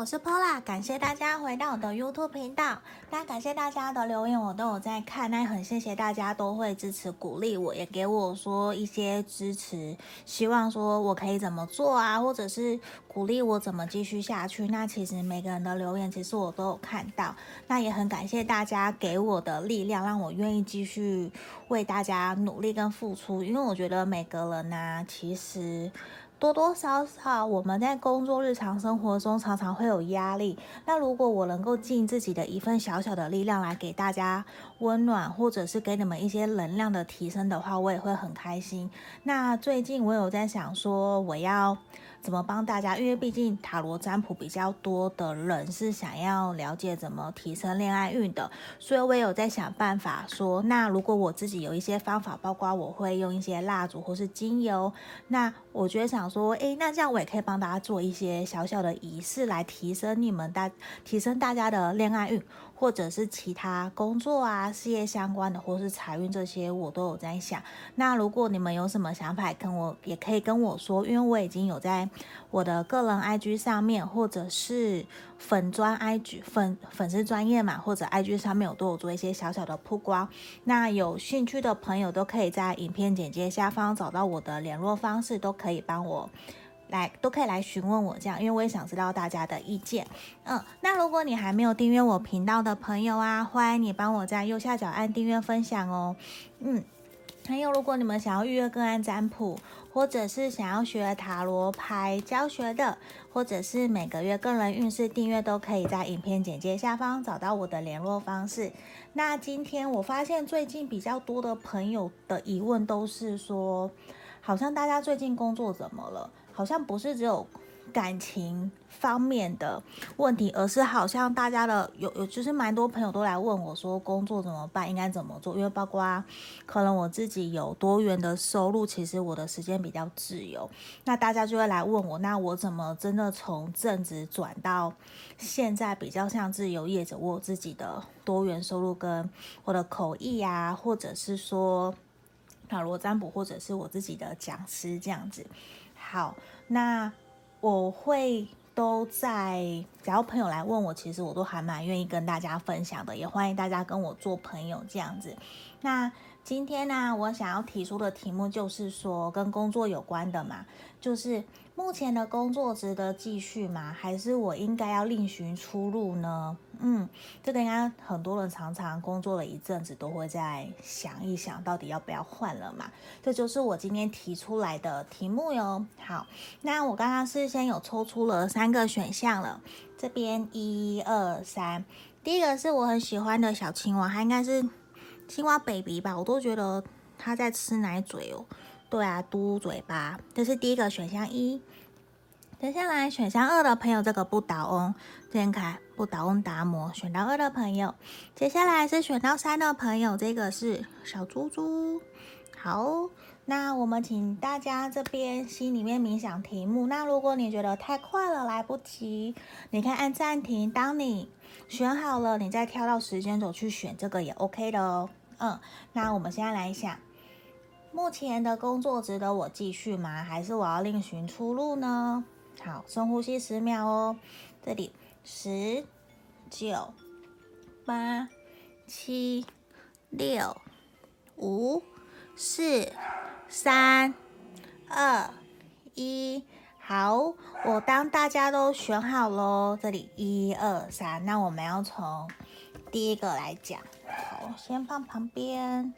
我是 Pola，感谢大家回到我的 YouTube 频道。那感谢大家的留言，我都有在看。那也很谢谢大家都会支持鼓励我，也给我说一些支持，希望说我可以怎么做啊，或者是鼓励我怎么继续下去。那其实每个人的留言，其实我都有看到。那也很感谢大家给我的力量，让我愿意继续为大家努力跟付出。因为我觉得每个人呢、其实。多多少少，我们在工作日常生活中常常会有压力。那如果我能够尽自己的一份小小的力量来给大家温暖，或者是给你们一些能量的提升的话，我也会很开心。那最近我有在想说，我要。怎么帮大家？因为毕竟塔罗占卜比较多的人是想要了解怎么提升恋爱运的，所以我也有在想办法说，那如果我自己有一些方法，包括我会用一些蜡烛或是精油，那我觉得想说，诶，那这样我也可以帮大家做一些小小的仪式来提升你们大，提升大家的恋爱运。或者是其他工作啊、事业相关的，或是财运这些，我都有在想。那如果你们有什么想法，跟我也可以跟我说，因为我已经有在我的个人 IG 上面，或者是粉专 IG 粉粉丝专业嘛，或者 IG 上面，我都有做一些小小的曝光。那有兴趣的朋友都可以在影片简介下方找到我的联络方式，都可以帮我。来都可以来询问我这样，因为我也想知道大家的意见。嗯，那如果你还没有订阅我频道的朋友啊，欢迎你帮我在右下角按订阅分享哦。嗯，还有如果你们想要预约个案占卜，或者是想要学塔罗牌教学的，或者是每个月个人运势订阅，都可以在影片简介下方找到我的联络方式。那今天我发现最近比较多的朋友的疑问都是说，好像大家最近工作怎么了？好像不是只有感情方面的问题，而是好像大家的有有就是蛮多朋友都来问我说，工作怎么办，应该怎么做？因为包括可能我自己有多元的收入，其实我的时间比较自由，那大家就会来问我，那我怎么真的从正职转到现在比较像自由业者，我自己的多元收入跟我的口译啊，或者是说塔罗占卜，或者是我自己的讲师这样子。好，那我会都在，只要朋友来问我，其实我都还蛮愿意跟大家分享的，也欢迎大家跟我做朋友这样子。那今天呢，我想要提出的题目就是说跟工作有关的嘛，就是。目前的工作值得继续吗？还是我应该要另寻出路呢？嗯，这个应该很多人常常工作了一阵子都会在想一想，到底要不要换了嘛？这就是我今天提出来的题目哟。好，那我刚刚是先有抽出了三个选项了，这边一二三，第一个是我很喜欢的小青蛙，它应该是青蛙 baby 吧，我都觉得它在吃奶嘴哦。对啊，嘟嘴巴，这是第一个选项一。接下来选项二的朋友，这个不倒翁，先看不倒翁达摩，选到二的朋友。接下来是选到三的朋友，这个是小猪猪。好，那我们请大家这边心里面冥想题目。那如果你觉得太快了，来不及，你可以按暂停。当你选好了，你再跳到时间轴去选，这个也 OK 的哦。嗯，那我们现在来想。目前的工作值得我继续吗？还是我要另寻出路呢？好，深呼吸十秒哦。这里十、九、八、七、六、五、四、三、二、一。好，我当大家都选好喽。这里一二三，那我们要从第一个来讲。好，先放旁边。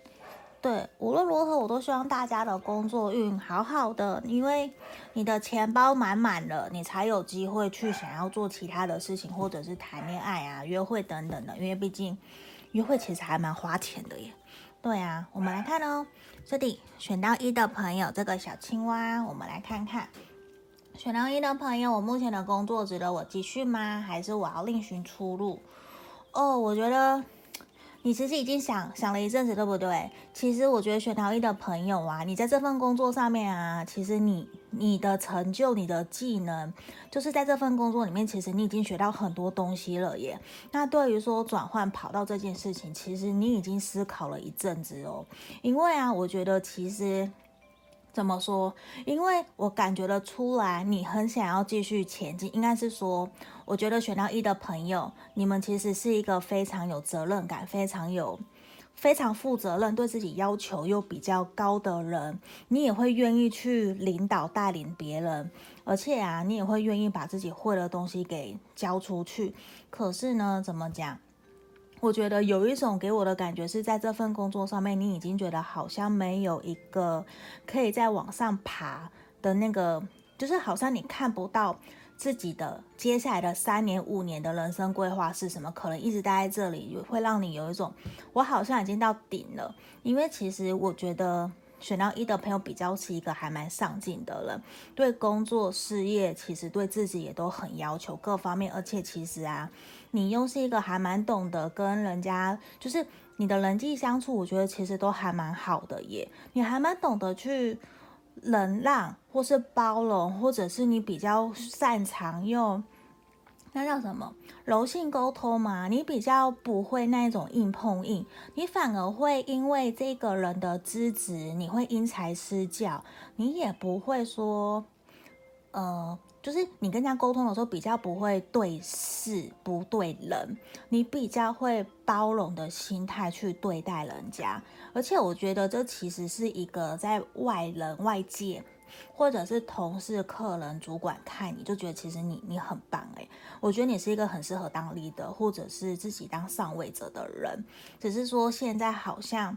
对，无论如何，我都希望大家的工作运好好的，因为你的钱包满满了，你才有机会去想要做其他的事情，或者是谈恋爱啊、约会等等的。因为毕竟约会其实还蛮花钱的耶。对啊，我们来看哦，这里选到一的朋友，这个小青蛙，我们来看看，选到一的朋友，我目前的工作值得我继续吗？还是我要另寻出路？哦，我觉得。你其实已经想想了一阵子，对不对？其实我觉得选到一的朋友啊，你在这份工作上面啊，其实你你的成就、你的技能，就是在这份工作里面，其实你已经学到很多东西了耶。那对于说转换跑道这件事情，其实你已经思考了一阵子哦。因为啊，我觉得其实怎么说？因为我感觉得出来，你很想要继续前进。应该是说，我觉得选到一的朋友，你们其实是一个非常有责任感、非常有、非常负责任、对自己要求又比较高的人。你也会愿意去领导、带领别人，而且啊，你也会愿意把自己会的东西给交出去。可是呢，怎么讲？我觉得有一种给我的感觉是在这份工作上面，你已经觉得好像没有一个可以再往上爬的那个，就是好像你看不到自己的接下来的三年、五年的人生规划是什么，可能一直待在这里会让你有一种我好像已经到顶了。因为其实我觉得选到一的朋友比较是一个还蛮上进的人，对工作、事业，其实对自己也都很要求各方面，而且其实啊。你又是一个还蛮懂得跟人家，就是你的人际相处，我觉得其实都还蛮好的耶。你还蛮懂得去能让，或是包容，或者是你比较擅长用那叫什么柔性沟通嘛？你比较不会那种硬碰硬，你反而会因为这个人的资质，你会因材施教，你也不会说，呃。就是你跟人家沟通的时候，比较不会对事不对人，你比较会包容的心态去对待人家。而且我觉得这其实是一个在外人、外界或者是同事、客人、主管看你就觉得其实你你很棒诶，我觉得你是一个很适合当 leader 或者是自己当上位者的人。只是说现在好像，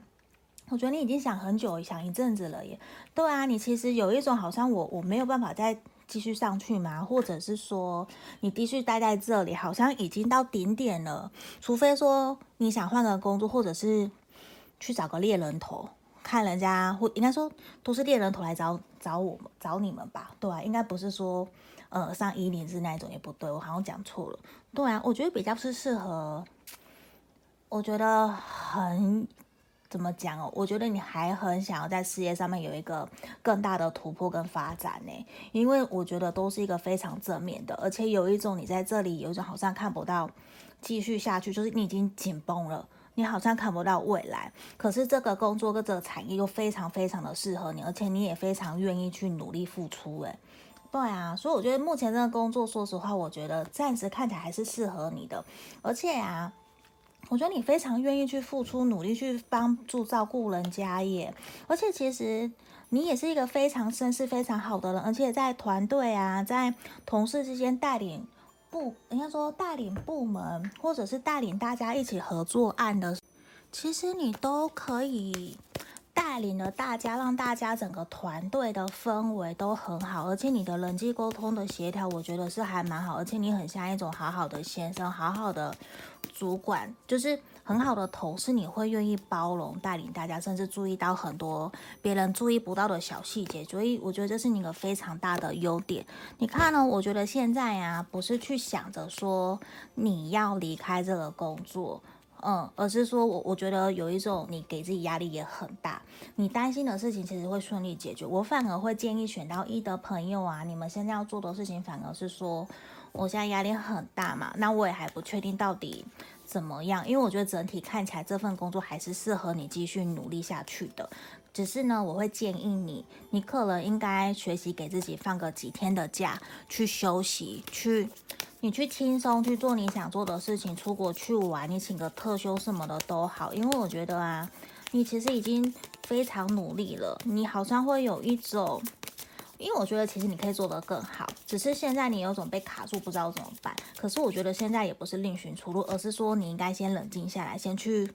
我觉得你已经想很久，想一阵子了耶。对啊，你其实有一种好像我我没有办法在。继续上去吗？或者是说你继续待在这里，好像已经到顶点了。除非说你想换个工作，或者是去找个猎人头，看人家，或应该说都是猎人头来找找我们，找你们吧？对啊，应该不是说呃上104那种也不对，我好像讲错了。对啊，我觉得比较是适合，我觉得很。怎么讲哦？我觉得你还很想要在事业上面有一个更大的突破跟发展呢，因为我觉得都是一个非常正面的，而且有一种你在这里有一种好像看不到继续下去，就是你已经紧绷了，你好像看不到未来。可是这个工作跟这个产业又非常非常的适合你，而且你也非常愿意去努力付出。诶，对啊，所以我觉得目前这个工作，说实话，我觉得暂时看起来还是适合你的，而且啊。我觉得你非常愿意去付出努力去帮助照顾人家耶，而且其实你也是一个非常绅士、非常好的人，而且在团队啊，在同事之间带领部，应该说带领部门，或者是带领大家一起合作案的，其实你都可以。带领了大家，让大家整个团队的氛围都很好，而且你的人际沟通的协调，我觉得是还蛮好，而且你很像一种好好的先生，好好的主管，就是很好的同事，你会愿意包容带领大家，甚至注意到很多别人注意不到的小细节，所以我觉得这是你一个非常大的优点。你看呢？我觉得现在呀，不是去想着说你要离开这个工作。嗯，而是说我我觉得有一种你给自己压力也很大，你担心的事情其实会顺利解决。我反而会建议选到一的朋友啊，你们现在要做的事情反而是说，我现在压力很大嘛，那我也还不确定到底怎么样，因为我觉得整体看起来这份工作还是适合你继续努力下去的。只是呢，我会建议你，你可能应该学习给自己放个几天的假去休息，去。你去轻松去做你想做的事情，出国去玩，你请个特休什么的都好，因为我觉得啊，你其实已经非常努力了，你好像会有一种，因为我觉得其实你可以做得更好，只是现在你有种被卡住，不知道怎么办。可是我觉得现在也不是另寻出路，而是说你应该先冷静下来，先去，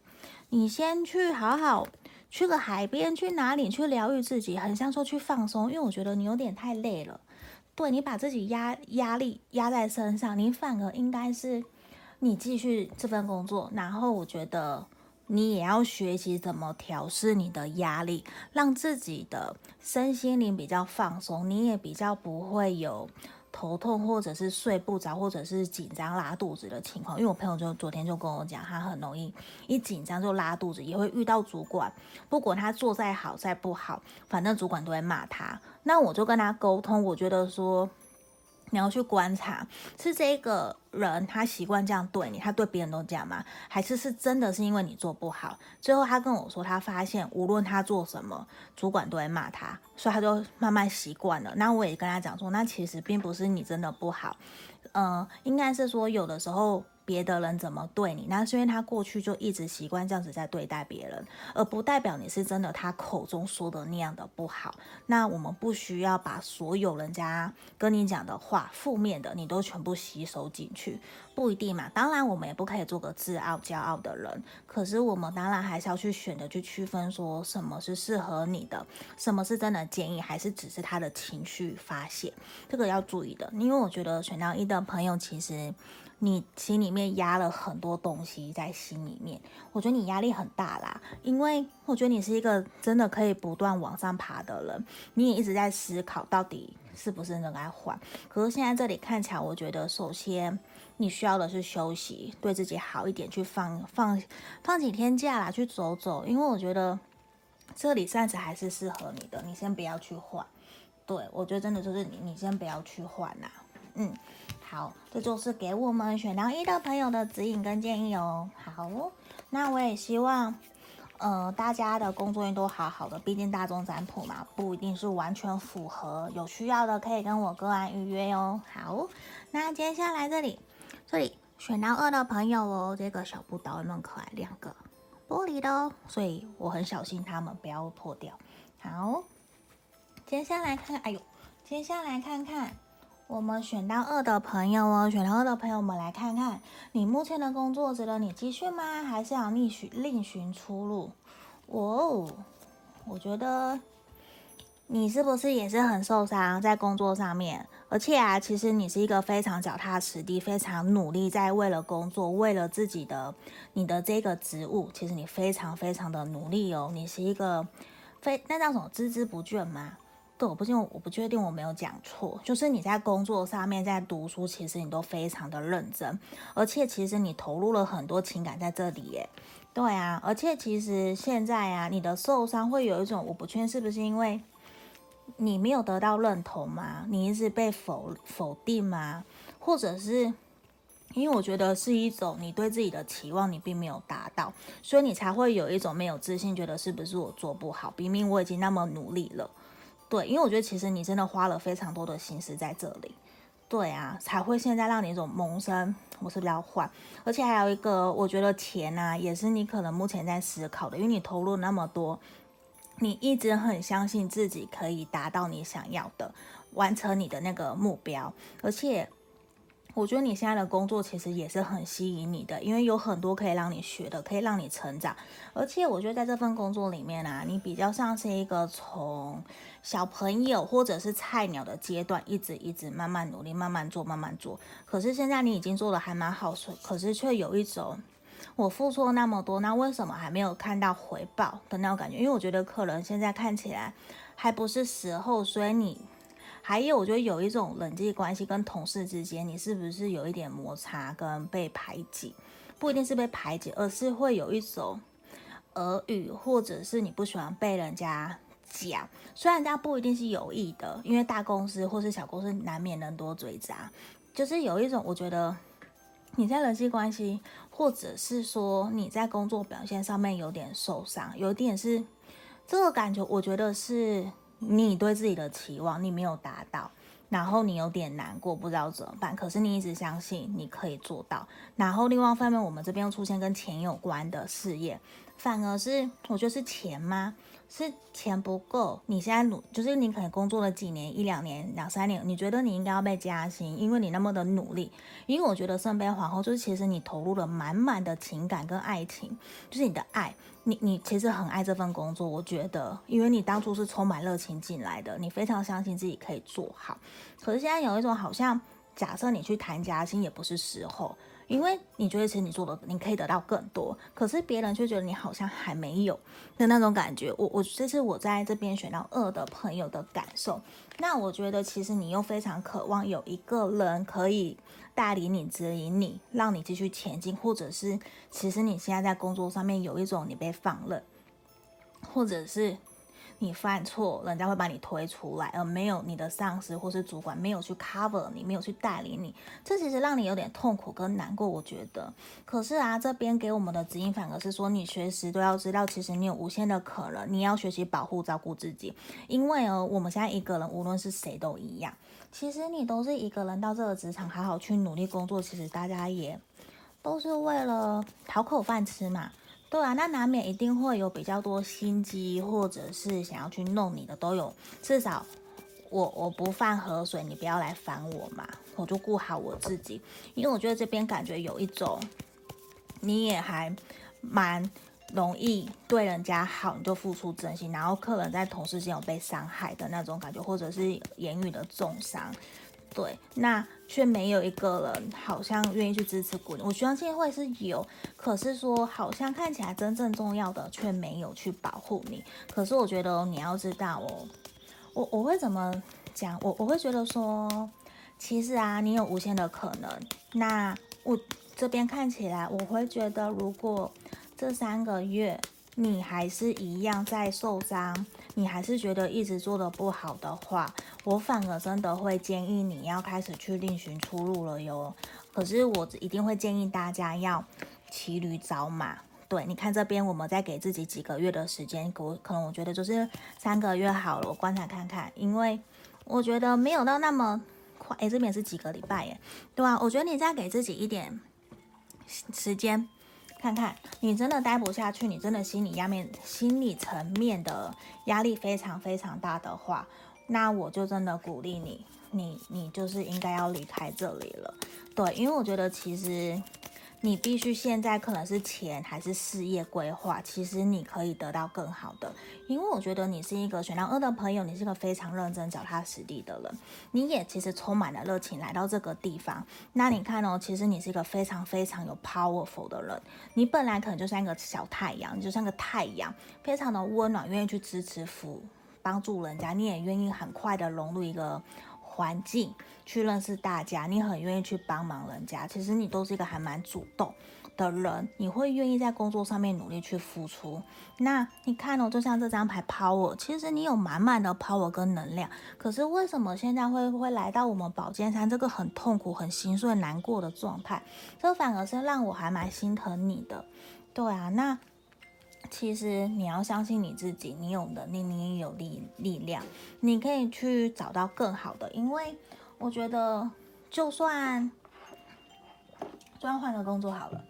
你先去好好去个海边，去哪里去疗愈自己，很像说去放松，因为我觉得你有点太累了。对，你把自己压压力压在身上，你反而应该是你继续这份工作，然后我觉得你也要学习怎么调试你的压力，让自己的身心灵比较放松，你也比较不会有。头痛，或者是睡不着，或者是紧张拉肚子的情况，因为我朋友就昨天就跟我讲，他很容易一紧张就拉肚子，也会遇到主管，不管他做再好再不好，反正主管都会骂他。那我就跟他沟通，我觉得说你要去观察，是这个人他习惯这样对你，他对别人都这样吗？还是是真的是因为你做不好？最后他跟我说，他发现无论他做什么，主管都会骂他，所以他就慢慢习惯了。那我也跟他讲说，那其实并不是你真的不好，嗯、应该是说有的时候。别的人怎么对你，那是因为他过去就一直习惯这样子在对待别人，而不代表你是真的他口中说的那样的不好。那我们不需要把所有人家跟你讲的话，负面的，你都全部吸收进去。不一定嘛，当然我们也不可以做个自傲、骄傲的人。可是我们当然还是要去选择去区分，说什么是适合你的，什么是真的建议，还是只是他的情绪发泄，这个要注意的。因为我觉得选到一的朋友，其实你心里面压了很多东西在心里面，我觉得你压力很大啦。因为我觉得你是一个真的可以不断往上爬的人，你也一直在思考到底是不是应该换。可是现在这里看起来，我觉得首先。你需要的是休息，对自己好一点，去放放放几天假啦，去走走。因为我觉得这里暂时还是适合你的，你先不要去换。对，我觉得真的就是你，你先不要去换啦。嗯，好，这就是给我们选到一的朋友的指引跟建议哦。好，那我也希望，呃，大家的工作运都好好的，毕竟大众占卜嘛，不一定是完全符合。有需要的可以跟我个案预约哦。好，那接下来这里。这里选到二的朋友哦，这个小布刀那么可爱，两个玻璃的哦，所以我很小心它们不要破掉。好，接下来看看，哎呦，接下来看看我们选到二的朋友哦，选到二的朋友，我们来看看你目前的工作值得你继续吗？还是要另寻另寻出路？哦，我觉得你是不是也是很受伤在工作上面？而且啊，其实你是一个非常脚踏实地、非常努力，在为了工作、为了自己的你的这个职务，其实你非常非常的努力哦。你是一个非那叫什么孜孜不倦吗？对，我不信，我不确定我没有讲错。就是你在工作上面，在读书，其实你都非常的认真，而且其实你投入了很多情感在这里耶。对啊，而且其实现在啊，你的受伤会有一种，我不确定是不是因为。你没有得到认同吗？你一直被否否定吗？或者是因为我觉得是一种你对自己的期望你并没有达到，所以你才会有一种没有自信，觉得是不是我做不好？明明我已经那么努力了，对，因为我觉得其实你真的花了非常多的心思在这里，对啊，才会现在让你一种萌生我是不是要换？而且还有一个，我觉得钱啊，也是你可能目前在思考的，因为你投入那么多。你一直很相信自己可以达到你想要的，完成你的那个目标，而且我觉得你现在的工作其实也是很吸引你的，因为有很多可以让你学的，可以让你成长。而且我觉得在这份工作里面啊，你比较像是一个从小朋友或者是菜鸟的阶段，一直一直慢慢努力，慢慢做，慢慢做。可是现在你已经做得还蛮好，可是却有一种。我付出了那么多，那为什么还没有看到回报的那种感觉？因为我觉得可能现在看起来还不是时候，所以你还有，我觉得有一种人际关系跟同事之间，你是不是有一点摩擦跟被排挤？不一定是被排挤，而是会有一种耳语，或者是你不喜欢被人家讲。虽然人家不一定是有意的，因为大公司或是小公司难免人多嘴杂，就是有一种我觉得。你在人际关系，或者是说你在工作表现上面有点受伤，有点是这个感觉，我觉得是你对自己的期望你没有达到，然后你有点难过，不知道怎么办。可是你一直相信你可以做到。然后另外一方面，我们这边又出现跟钱有关的事业，反而是我觉得是钱吗？是钱不够，你现在努，就是你可能工作了几年，一两年、两三年，你觉得你应该要被加薪，因为你那么的努力。因为我觉得圣杯皇后就是其实你投入了满满的情感跟爱情，就是你的爱，你你其实很爱这份工作。我觉得，因为你当初是充满热情进来的，你非常相信自己可以做好。可是现在有一种好像，假设你去谈加薪也不是时候。因为你觉得其实你做的你可以得到更多，可是别人却觉得你好像还没有的那种感觉。我我这是我在这边选到二的朋友的感受。那我觉得其实你又非常渴望有一个人可以带领你、指引你，让你继续前进，或者是其实你现在在工作上面有一种你被放任，或者是你犯错，人家会把你推出来，而没有你的上司或是主管没有去 cover 你，没有去带领你，这其实让你有点痛苦跟难过。我觉得，可是啊，这边给我们的指引反而是说，你随时都要知道，其实你有无限的可能，你要学习保护、照顾自己。因为哦，我们现在一个人，无论是谁都一样，其实你都是一个人到这个职场，好好去努力工作，其实大家也都是为了讨口饭吃嘛。对啊，那难免一定会有比较多心机，或者是想要去弄你的都有。至少我我不犯河水，你不要来烦我嘛，我就顾好我自己。因为我觉得这边感觉有一种，你也还蛮容易对人家好，你就付出真心，然后客人在同事间有被伤害的那种感觉，或者是言语的重伤。对，那却没有一个人好像愿意去支持鼓励。我相信会是有，可是说好像看起来真正重要的却没有去保护你。可是我觉得你要知道哦，我我会怎么讲？我我会觉得说，其实啊，你有无限的可能。那我这边看起来，我会觉得如果这三个月。你还是一样在受伤，你还是觉得一直做的不好的话，我反而真的会建议你要开始去另寻出路了哟。可是我一定会建议大家要骑驴找马。对，你看这边，我们再给自己几个月的时间，我可能我觉得就是三个月好了，我观察看看，因为我觉得没有到那么快。诶，这边是几个礼拜耶？对啊，我觉得你再给自己一点时间。看看你真的待不下去，你真的心理压面、心理层面的压力非常非常大的话，那我就真的鼓励你，你你就是应该要离开这里了。对，因为我觉得其实。你必须现在可能是钱还是事业规划，其实你可以得到更好的，因为我觉得你是一个选到二的朋友，你是个非常认真、脚踏实地的人，你也其实充满了热情来到这个地方。那你看哦，其实你是一个非常非常有 powerful 的人，你本来可能就像一个小太阳，你就像个太阳，非常的温暖，愿意去支持、扶、帮助人家，你也愿意很快的融入一个。环境去认识大家，你很愿意去帮忙人家，其实你都是一个还蛮主动的人，你会愿意在工作上面努力去付出。那你看哦，就像这张牌 Power，其实你有满满的 Power 跟能量，可是为什么现在会会来到我们宝剑三这个很痛苦、很心碎、难过的状态？这反而是让我还蛮心疼你的。对啊，那。其实你要相信你自己，你有能力，你也有力力量，你可以去找到更好的。因为我觉得，就算就算换个工作好了，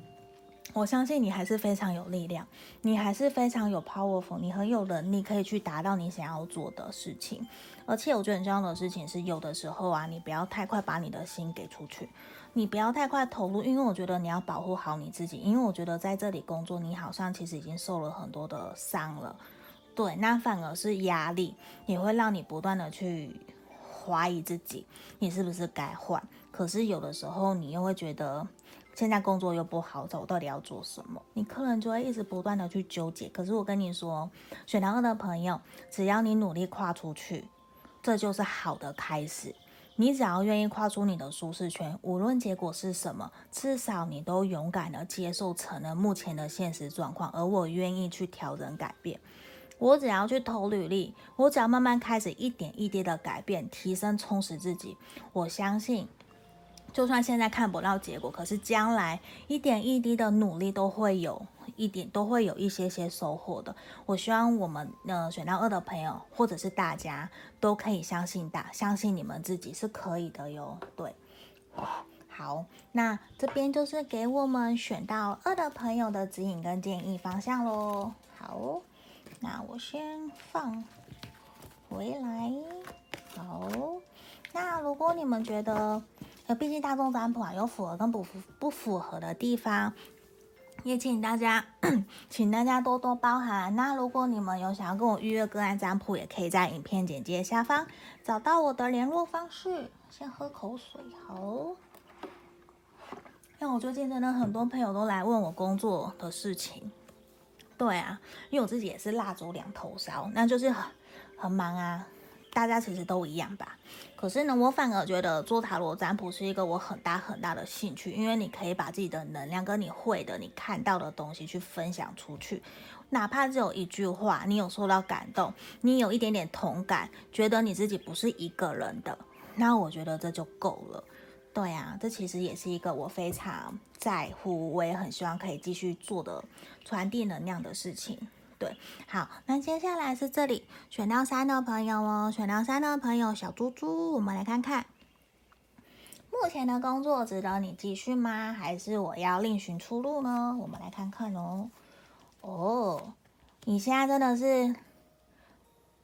我相信你还是非常有力量，你还是非常有 powerful，你很有能力可以去达到你想要做的事情。而且我觉得很重要的事情是，有的时候啊，你不要太快把你的心给出去。你不要太快投入，因为我觉得你要保护好你自己。因为我觉得在这里工作，你好像其实已经受了很多的伤了，对，那反而是压力，也会让你不断的去怀疑自己，你是不是该换？可是有的时候你又会觉得，现在工作又不好找，我到底要做什么？你可能就会一直不断的去纠结。可是我跟你说，选到二的朋友，只要你努力跨出去，这就是好的开始。你只要愿意跨出你的舒适圈，无论结果是什么，至少你都勇敢的接受成了目前的现实状况。而我愿意去调整改变，我只要去投履历，我只要慢慢开始一点一滴的改变、提升、充实自己。我相信，就算现在看不到结果，可是将来一点一滴的努力都会有。一点都会有一些些收获的。我希望我们呃选到二的朋友，或者是大家都可以相信大，相信你们自己是可以的哟。对，好，那这边就是给我们选到二的朋友的指引跟建议方向喽。好，那我先放回来。好，那如果你们觉得，毕竟大众占卜啊，有符合跟不符不符合的地方。也请大家，请大家多多包涵。那如果你们有想要跟我预约个案占卜，也可以在影片简介下方找到我的联络方式。先喝口水，好。像我最近真的很多朋友都来问我工作的事情。对啊，因为我自己也是蜡烛两头烧，那就是很很忙啊。大家其实都一样吧。可是呢，我反而觉得做塔罗占卜是一个我很大很大的兴趣，因为你可以把自己的能量跟你会的、你看到的东西去分享出去，哪怕只有一句话，你有受到感动，你有一点点同感，觉得你自己不是一个人的，那我觉得这就够了。对啊，这其实也是一个我非常在乎，我也很希望可以继续做的传递能量的事情。对，好，那接下来是这里选到三的朋友哦，选到三的朋友小猪猪，我们来看看，目前的工作值得你继续吗？还是我要另寻出路呢？我们来看看哦。哦，你现在真的是，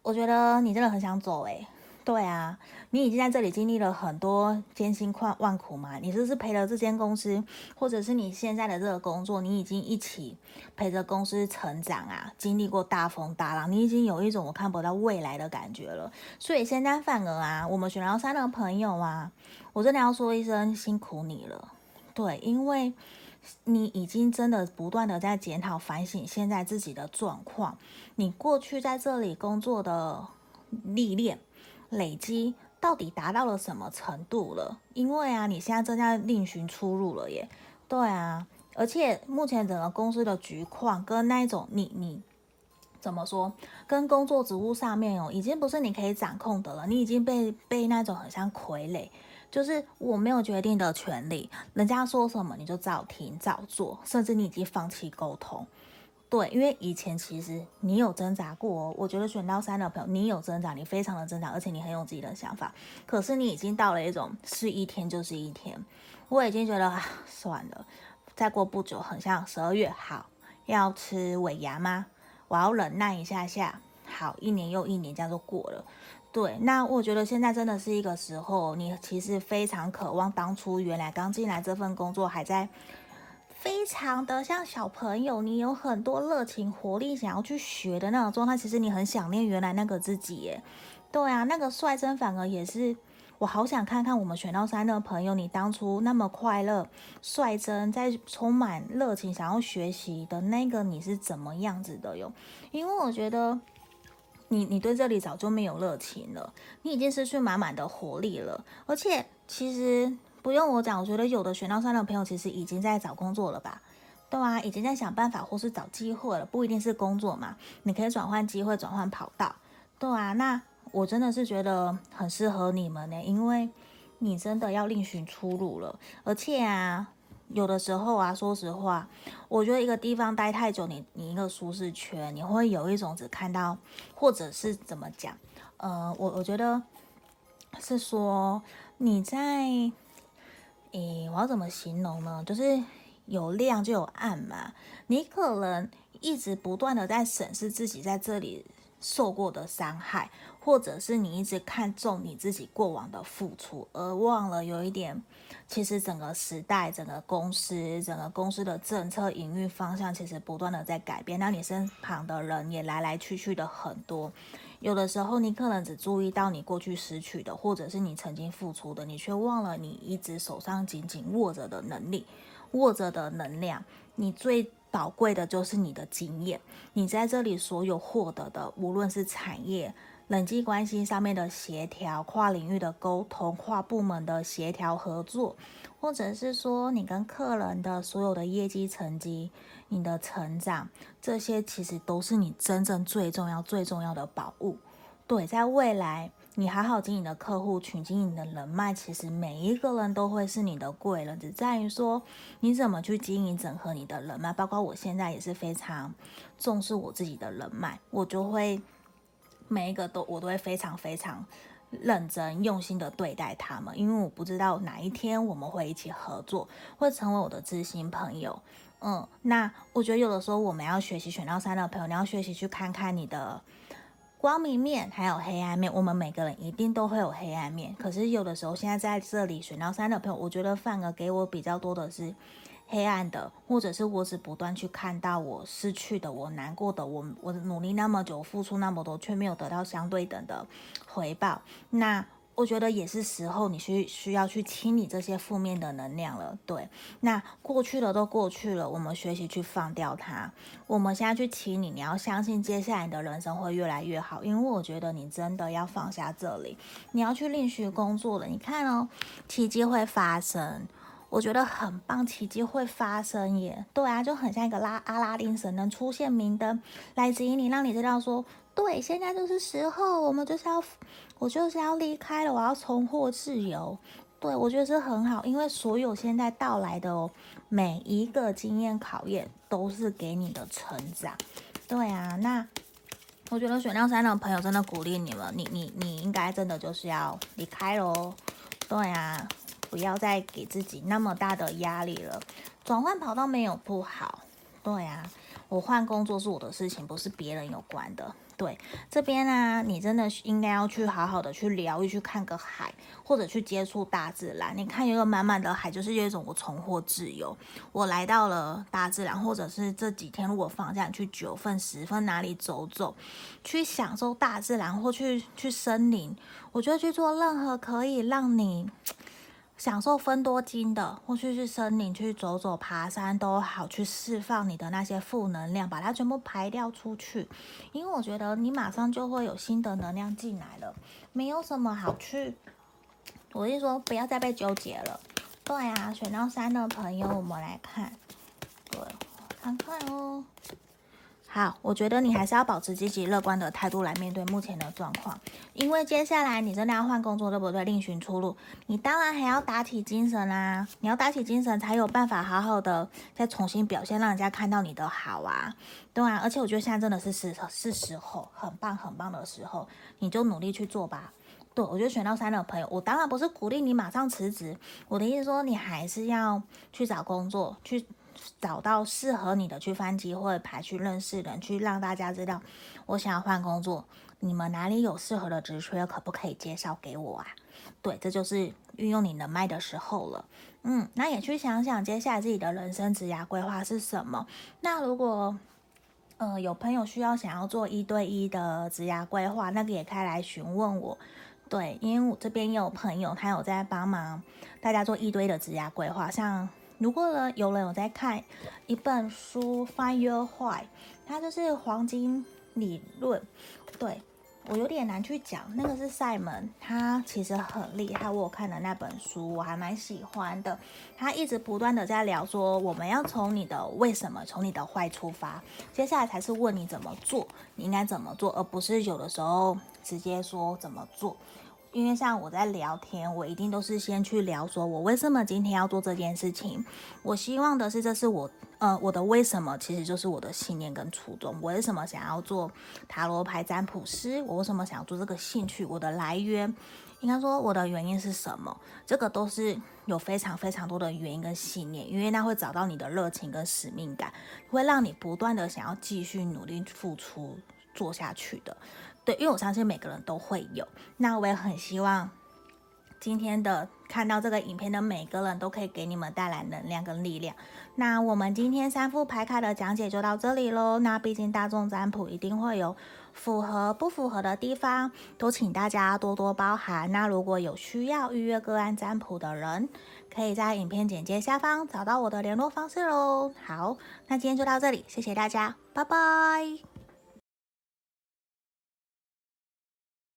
我觉得你真的很想走诶。对啊，你已经在这里经历了很多艰辛困万苦嘛。你是不是陪了这间公司，或者是你现在的这个工作，你已经一起陪着公司成长啊，经历过大风大浪，你已经有一种我看不到未来的感觉了。所以现在反而啊，我们选到三的朋友啊，我真的要说一声辛苦你了。对，因为你已经真的不断的在检讨反省现在自己的状况，你过去在这里工作的历练。累积到底达到了什么程度了？因为啊，你现在正在另寻出路了耶。对啊，而且目前整个公司的局况跟那一种你你怎么说，跟工作职务上面哦，已经不是你可以掌控的了。你已经被被那种很像傀儡，就是我没有决定的权利，人家说什么你就照听照做，甚至你已经放弃沟通。对，因为以前其实你有挣扎过哦，我觉得选到三的朋友，你有挣扎，你非常的挣扎，而且你很有自己的想法。可是你已经到了一种是一天就是一天，我已经觉得啊，算了，再过不久，很像十二月，好，要吃尾牙吗？我要忍耐一下下，好，一年又一年，这样就过了。对，那我觉得现在真的是一个时候，你其实非常渴望当初原来刚进来这份工作还在。非常的像小朋友，你有很多热情活力，想要去学的那种状态。其实你很想念原来那个自己耶。对啊，那个率真反而也是，我好想看看我们选到三的朋友，你当初那么快乐、率真，在充满热情想要学习的那个你是怎么样子的哟？因为我觉得你你对这里早就没有热情了，你已经失去满满的活力了，而且其实。不用我讲，我觉得有的选到三的朋友其实已经在找工作了吧？对啊，已经在想办法或是找机会了，不一定是工作嘛，你可以转换机会，转换跑道。对啊，那我真的是觉得很适合你们呢，因为你真的要另寻出路了。而且啊，有的时候啊，说实话，我觉得一个地方待太久，你你一个舒适圈，你会有一种只看到，或者是怎么讲？呃，我我觉得是说你在。诶，我要怎么形容呢？就是有亮就有暗嘛。你可能一直不断的在审视自己在这里受过的伤害，或者是你一直看重你自己过往的付出，而忘了有一点，其实整个时代、整个公司、整个公司的政策营运方向，其实不断的在改变。那你身旁的人也来来去去的很多。有的时候，你可能只注意到你过去失去的，或者是你曾经付出的，你却忘了你一直手上紧紧握着的能力，握着的能量。你最宝贵的就是你的经验，你在这里所有获得的，无论是产业、人际关系上面的协调、跨领域的沟通、跨部门的协调合作，或者是说你跟客人的所有的业绩成绩。你的成长，这些其实都是你真正最重要、最重要的宝物。对，在未来，你好好经营的客户群、经营的人脉，其实每一个人都会是你的贵人，只在于说你怎么去经营、整合你的人脉。包括我现在也是非常重视我自己的人脉，我就会每一个都我都会非常非常认真、用心的对待他们，因为我不知道哪一天我们会一起合作，会成为我的知心朋友。嗯，那我觉得有的时候我们要学习选到三的朋友，你要学习去看看你的光明面，还有黑暗面。我们每个人一定都会有黑暗面，可是有的时候现在在这里选到三的朋友，我觉得反而给我比较多的是黑暗的，或者是我只不断去看到我失去的，我难过的，我我努力那么久，付出那么多，却没有得到相对等的回报。那我觉得也是时候，你需需要去清理这些负面的能量了。对，那过去了都过去了，我们学习去放掉它。我们现在去清理，你要相信接下来你的人生会越来越好。因为我觉得你真的要放下这里，你要去另寻工作了。你看哦，奇迹会发生，我觉得很棒，奇迹会发生耶。对啊，就很像一个拉阿拉丁神灯出现明灯来指引你，让你知道说。对，现在就是时候，我们就是要，我就是要离开了，我要重获自由。对，我觉得这很好，因为所有现在到来的哦，每一个经验考验都是给你的成长。对啊，那我觉得选到三的朋友真的鼓励你们，你你你应该真的就是要离开喽。对啊，不要再给自己那么大的压力了。转换跑道没有不好。对啊，我换工作是我的事情，不是别人有关的。对这边呢、啊，你真的应该要去好好的去疗愈，去看个海，或者去接触大自然。你看有个满满的海，就是有一种我重获自由，我来到了大自然，或者是这几天如果放假，去九份、十份哪里走走，去享受大自然，或去去森林，我觉得去做任何可以让你。享受分多金的，或去去森林去走走、爬山都好，去释放你的那些负能量，把它全部排掉出去。因为我觉得你马上就会有新的能量进来了，没有什么好去。我是说，不要再被纠结了。对啊，选到三的朋友，我们来看，对，看看哦。好，我觉得你还是要保持积极乐观的态度来面对目前的状况，因为接下来你真的要换工作，对不对？另寻出路，你当然还要打起精神啊！你要打起精神，才有办法好好的再重新表现，让人家看到你的好啊，对啊。而且我觉得现在真的是时是时候，很棒很棒的时候，你就努力去做吧。对，我觉得选到三的朋友，我当然不是鼓励你马上辞职，我的意思说，你还是要去找工作去。找到适合你的，去翻机会牌，去认识人，去让大家知道我想要换工作，你们哪里有适合的职缺，可不可以介绍给我啊？对，这就是运用你能卖的时候了。嗯，那也去想想接下来自己的人生职涯规划是什么。那如果呃有朋友需要想要做一对一的职涯规划，那个也可以来询问我。对，因为我这边也有朋友，他有在帮忙大家做一堆的职涯规划，像。如果呢，有人有在看一本书《Find Your 坏》，它就是黄金理论。对，我有点难去讲，那个是赛门，他其实很厉害。我有看的那本书，我还蛮喜欢的。他一直不断的在聊说，我们要从你的为什么，从你的坏出发，接下来才是问你怎么做，你应该怎么做，而不是有的时候直接说怎么做。因为像我在聊天，我一定都是先去聊说，我为什么今天要做这件事情。我希望的是，这是我呃我的为什么，其实就是我的信念跟初衷。我为什么想要做塔罗牌占卜师？我为什么想要做这个兴趣？我的来源，应该说我的原因是什么？这个都是有非常非常多的原因跟信念，因为那会找到你的热情跟使命感，会让你不断的想要继续努力付出做下去的。对，因为我相信每个人都会有。那我也很希望今天的看到这个影片的每个人都可以给你们带来能量跟力量。那我们今天三副牌卡的讲解就到这里喽。那毕竟大众占卜一定会有符合不符合的地方，都请大家多多包涵。那如果有需要预约个案占卜的人，可以在影片简介下方找到我的联络方式喽。好，那今天就到这里，谢谢大家，拜拜。